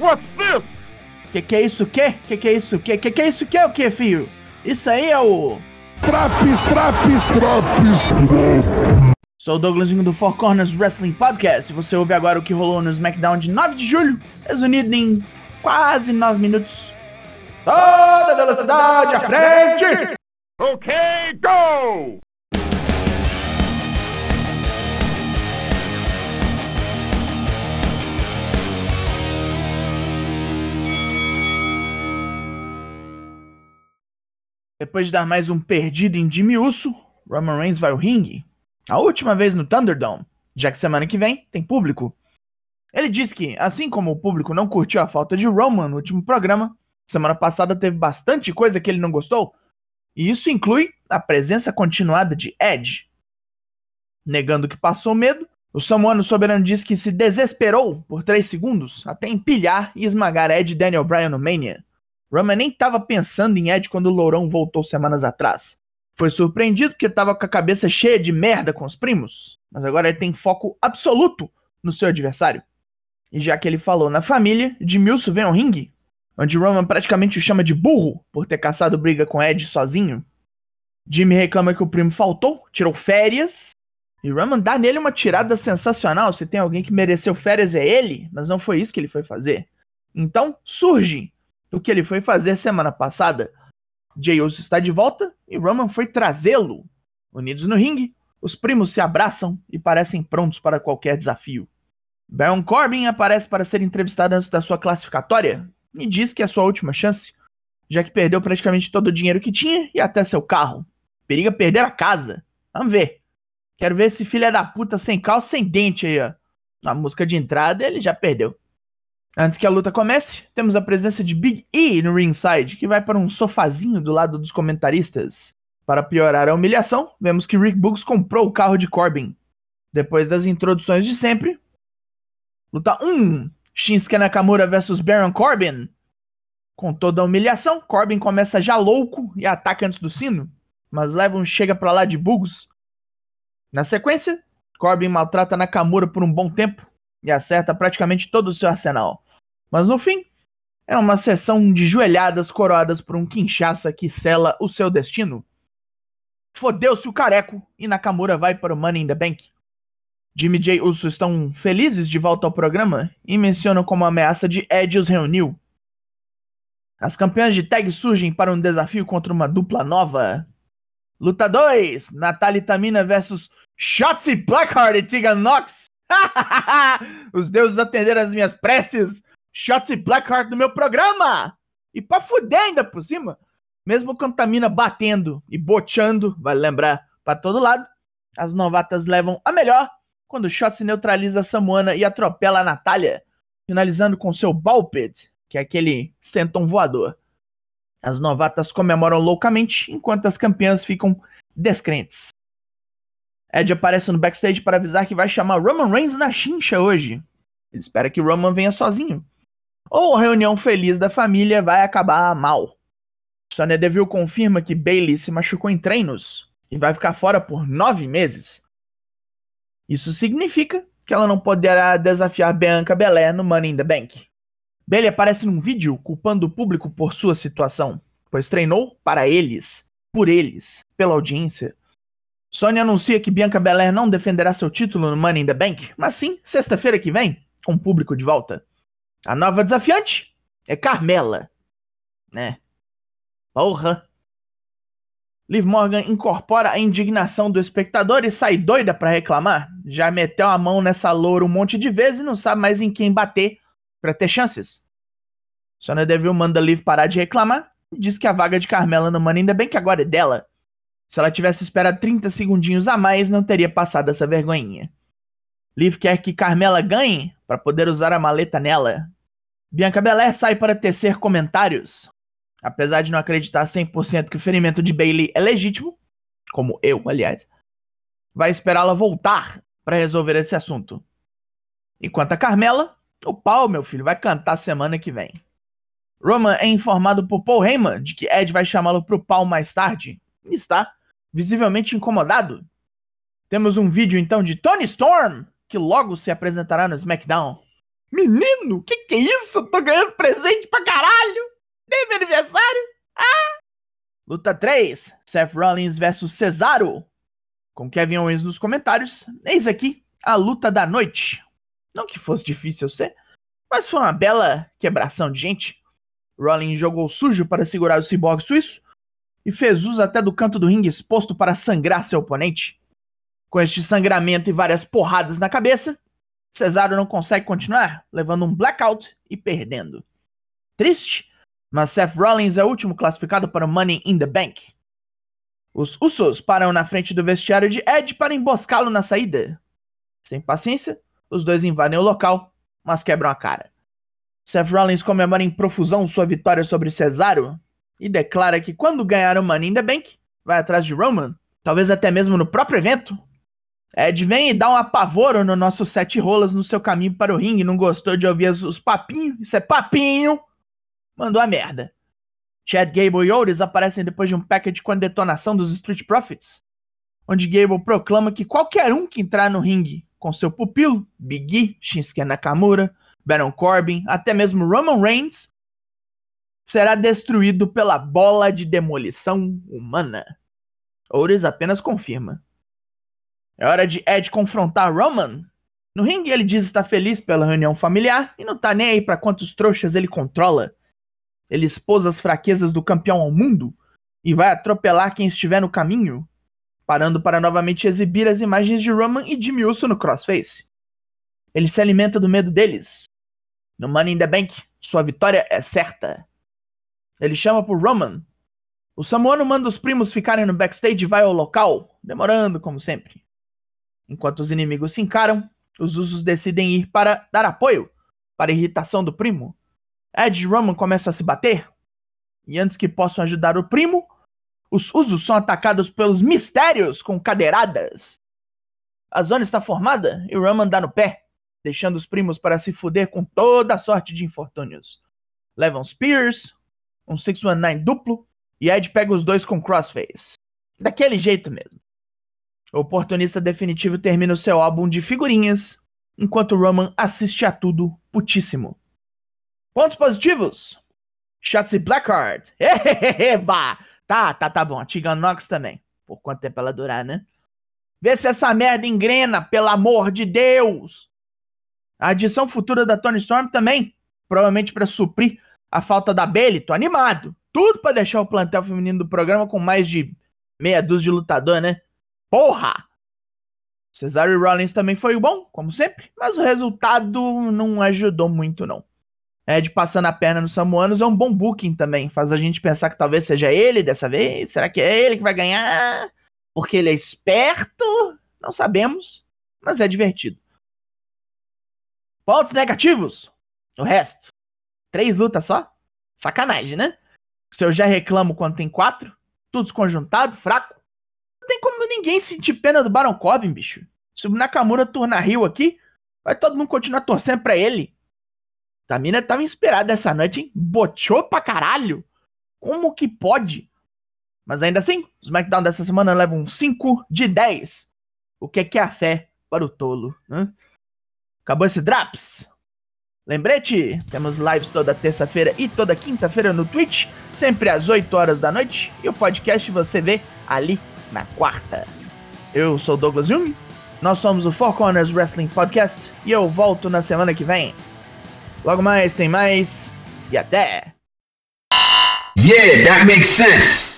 This? Que que é isso que? Que que é isso que? Que que é isso que é o que, filho? Isso aí é o... Traps, traps, traps. Sou o Douglasinho do Four Corners Wrestling Podcast e você ouve agora o que rolou no SmackDown de 9 de julho, resumido em quase 9 minutos. Toda velocidade à frente! Okay, go! Depois de dar mais um perdido em Jimmy Uso, Roman Reigns vai ao ringue. A última vez no Thunderdome, já que semana que vem tem público. Ele diz que, assim como o público não curtiu a falta de Roman no último programa, semana passada teve bastante coisa que ele não gostou, e isso inclui a presença continuada de Edge. Negando que passou medo, o samuano soberano diz que se desesperou por 3 segundos até empilhar e esmagar Edge e Daniel Bryan no Mania. Roman nem estava pensando em Ed quando o Lourão voltou semanas atrás. Foi surpreendido porque estava com a cabeça cheia de merda com os primos, mas agora ele tem foco absoluto no seu adversário. E já que ele falou na família, Edmilson vem ao ringue, onde Roman praticamente o chama de burro por ter caçado briga com Ed sozinho. Jimmy reclama que o primo faltou, tirou férias, e Roman dá nele uma tirada sensacional. Se tem alguém que mereceu férias é ele, mas não foi isso que ele foi fazer. Então surge o que ele foi fazer semana passada. Jey Uso está de volta e Roman foi trazê-lo. Unidos no ringue, os primos se abraçam e parecem prontos para qualquer desafio. Baron Corbin aparece para ser entrevistado antes da sua classificatória e diz que é sua última chance, já que perdeu praticamente todo o dinheiro que tinha e até seu carro. Periga perder a casa. Vamos ver. Quero ver esse filho da puta sem calça, sem dente aí, ó. Na música de entrada ele já perdeu. Antes que a luta comece, temos a presença de Big E no ringside, que vai para um sofazinho do lado dos comentaristas. Para piorar a humilhação, vemos que Rick Books comprou o carro de Corbin. Depois das introduções de sempre, luta 1, Shinsuke Nakamura versus Baron Corbin. Com toda a humilhação, Corbin começa já louco e ataca antes do sino, mas leva um chega pra lá de Boogs. Na sequência, Corbin maltrata Nakamura por um bom tempo, e acerta praticamente todo o seu arsenal. Mas no fim, é uma sessão de joelhadas coroadas por um quinchaça que sela o seu destino. Fodeu-se o careco e Nakamura vai para o Money in the Bank. Jimmy J. Uso estão felizes de volta ao programa e mencionam como a ameaça de Edge os reuniu. As campeãs de tag surgem para um desafio contra uma dupla nova. Luta 2: Natalie Tamina versus Shotzi Blackheart e Tegan Knox. Os deuses atenderam as minhas preces. Shots e Blackheart no meu programa. E pra fuder ainda por cima. Mesmo com Tamina batendo e boteando, vale lembrar, pra todo lado, as novatas levam a melhor quando Shotzi neutraliza a Samuana e atropela a Natália, finalizando com seu Balped, que é aquele senton voador. As novatas comemoram loucamente, enquanto as campeãs ficam descrentes. Ed aparece no backstage para avisar que vai chamar Roman Reigns na chincha hoje. Ele espera que Roman venha sozinho. Ou a reunião feliz da família vai acabar mal. Sonya Deville confirma que Bailey se machucou em treinos e vai ficar fora por nove meses. Isso significa que ela não poderá desafiar Bianca Belair no Money in the Bank. Bailey aparece num vídeo culpando o público por sua situação, pois treinou para eles, por eles, pela audiência, Sony anuncia que Bianca Belair não defenderá seu título no Money in the Bank, mas sim sexta-feira que vem, com o público de volta. A nova desafiante é Carmela. Né? Porra. Liv Morgan incorpora a indignação do espectador e sai doida para reclamar. Já meteu a mão nessa loura um monte de vezes e não sabe mais em quem bater para ter chances. Sonya Deville manda Liv parar de reclamar e diz que a vaga de Carmela no Money in the Bank agora é dela. Se ela tivesse esperado 30 segundinhos a mais, não teria passado essa vergonhinha. Liv quer que Carmela ganhe para poder usar a maleta nela. Bianca Belair sai para tecer comentários. Apesar de não acreditar 100% que o ferimento de Bailey é legítimo, como eu, aliás, vai esperá-la voltar para resolver esse assunto. Enquanto a Carmela, o pau, meu filho, vai cantar semana que vem. Roman é informado por Paul Heyman de que Ed vai chamá-lo pro pau mais tarde. E está visivelmente incomodado. Temos um vídeo então de Tony Storm, que logo se apresentará no SmackDown. Menino, que que é isso? Tô ganhando presente pra caralho! Nem meu aniversário! Ah! Luta 3: Seth Rollins versus Cesaro. Com Kevin Owens nos comentários, eis aqui a luta da noite. Não que fosse difícil ser, mas foi uma bela quebração de gente. Rollins jogou sujo para segurar o ciborgue suíço e fez uso até do canto do ringue exposto para sangrar seu oponente. Com este sangramento e várias porradas na cabeça, Cesaro não consegue continuar, levando um blackout e perdendo. Triste, mas Seth Rollins é o último classificado para o Money in the Bank. Os Usos param na frente do vestiário de Ed para emboscá-lo na saída. Sem paciência, os dois invadem o local, mas quebram a cara. Seth Rollins comemora em profusão sua vitória sobre Cesaro e declara que quando ganhar o Money in the Bank, vai atrás de Roman, talvez até mesmo no próprio evento, Ed vem e dá um apavoro no nosso sete rolas no seu caminho para o ringue. Não gostou de ouvir os papinhos? Isso é papinho! Mandou a merda. Chad Gable e Otis aparecem depois de um package com a detonação dos Street Profits, onde Gable proclama que qualquer um que entrar no ringue com seu pupilo, Big E, Shinsuke Nakamura, Baron Corbin, até mesmo Roman Reigns, será destruído pela bola de demolição humana. Otis apenas confirma. É hora de Ed confrontar Roman. No ringue, ele diz estar feliz pela reunião familiar e não tá nem aí pra quantos trouxas ele controla. Ele expôs as fraquezas do campeão ao mundo e vai atropelar quem estiver no caminho, parando para novamente exibir as imagens de Roman e Jimmy Uso no crossface. Ele se alimenta do medo deles. No Money in the Bank, sua vitória é certa. Ele chama por Roman. O Samoano manda os primos ficarem no backstage e vai ao local, demorando como sempre. Enquanto os inimigos se encaram, os Usos decidem ir para dar apoio, para irritação do primo. Ed e Roman começam a se bater, e antes que possam ajudar o primo, os Usos são atacados pelos mistérios com cadeiradas. A zona está formada e Roman dá no pé, deixando os primos para se fuder com toda a sorte de infortúnios. Levam Spears, um 619 duplo, e Ed pega os dois com crossface. Daquele jeito mesmo. O oportunista definitivo termina o seu álbum de figurinhas, enquanto Roman assiste a tudo putíssimo. Pontos positivos. Shotzi Blackheart. Eba! Tá, tá, tá bom. Tegan Nox também. Por quanto tempo ela durar, né? Vê se essa merda engrena, pelo amor de Deus! A adição futura da Tony Storm também. Provavelmente para suprir a falta da Bailey. Tô animado. Tudo para deixar o plantel feminino do programa com mais de meia dúzia de lutador, né? Porra! Cesaro e Rollins também foi bom, como sempre, mas o resultado não ajudou muito, não. Ed passando a perna nos Samuanos é um bom booking também. Faz a gente pensar que talvez seja ele dessa vez. Será que é ele que vai ganhar? Porque ele é esperto? Não sabemos, mas é divertido. Pontos negativos? O resto. Três lutas só? Sacanagem, né? Se eu já reclamo quando tem quatro, tudo desconjuntado, fraco, não tem como ninguém sentir pena do Baron Corbin, bicho. Se o Nakamura tornar Rio aqui, vai todo mundo continuar torcendo pra ele. Tamina tava inspirada essa noite, hein? Boteou pra caralho. Como que pode? Mas ainda assim, o SmackDown dessa semana leva um 5 de 10. O que é que é a fé para o tolo? Né? Acabou esse Drops? Lembrete, temos lives toda terça-feira e toda quinta-feira no Twitch, sempre às 8 horas da noite, e o podcast você vê ali na quarta. Eu sou Douglas Jung, nós somos o Four Corners Wrestling Podcast e eu volto na semana que vem. Logo mais tem mais e até! Yeah, that makes sense.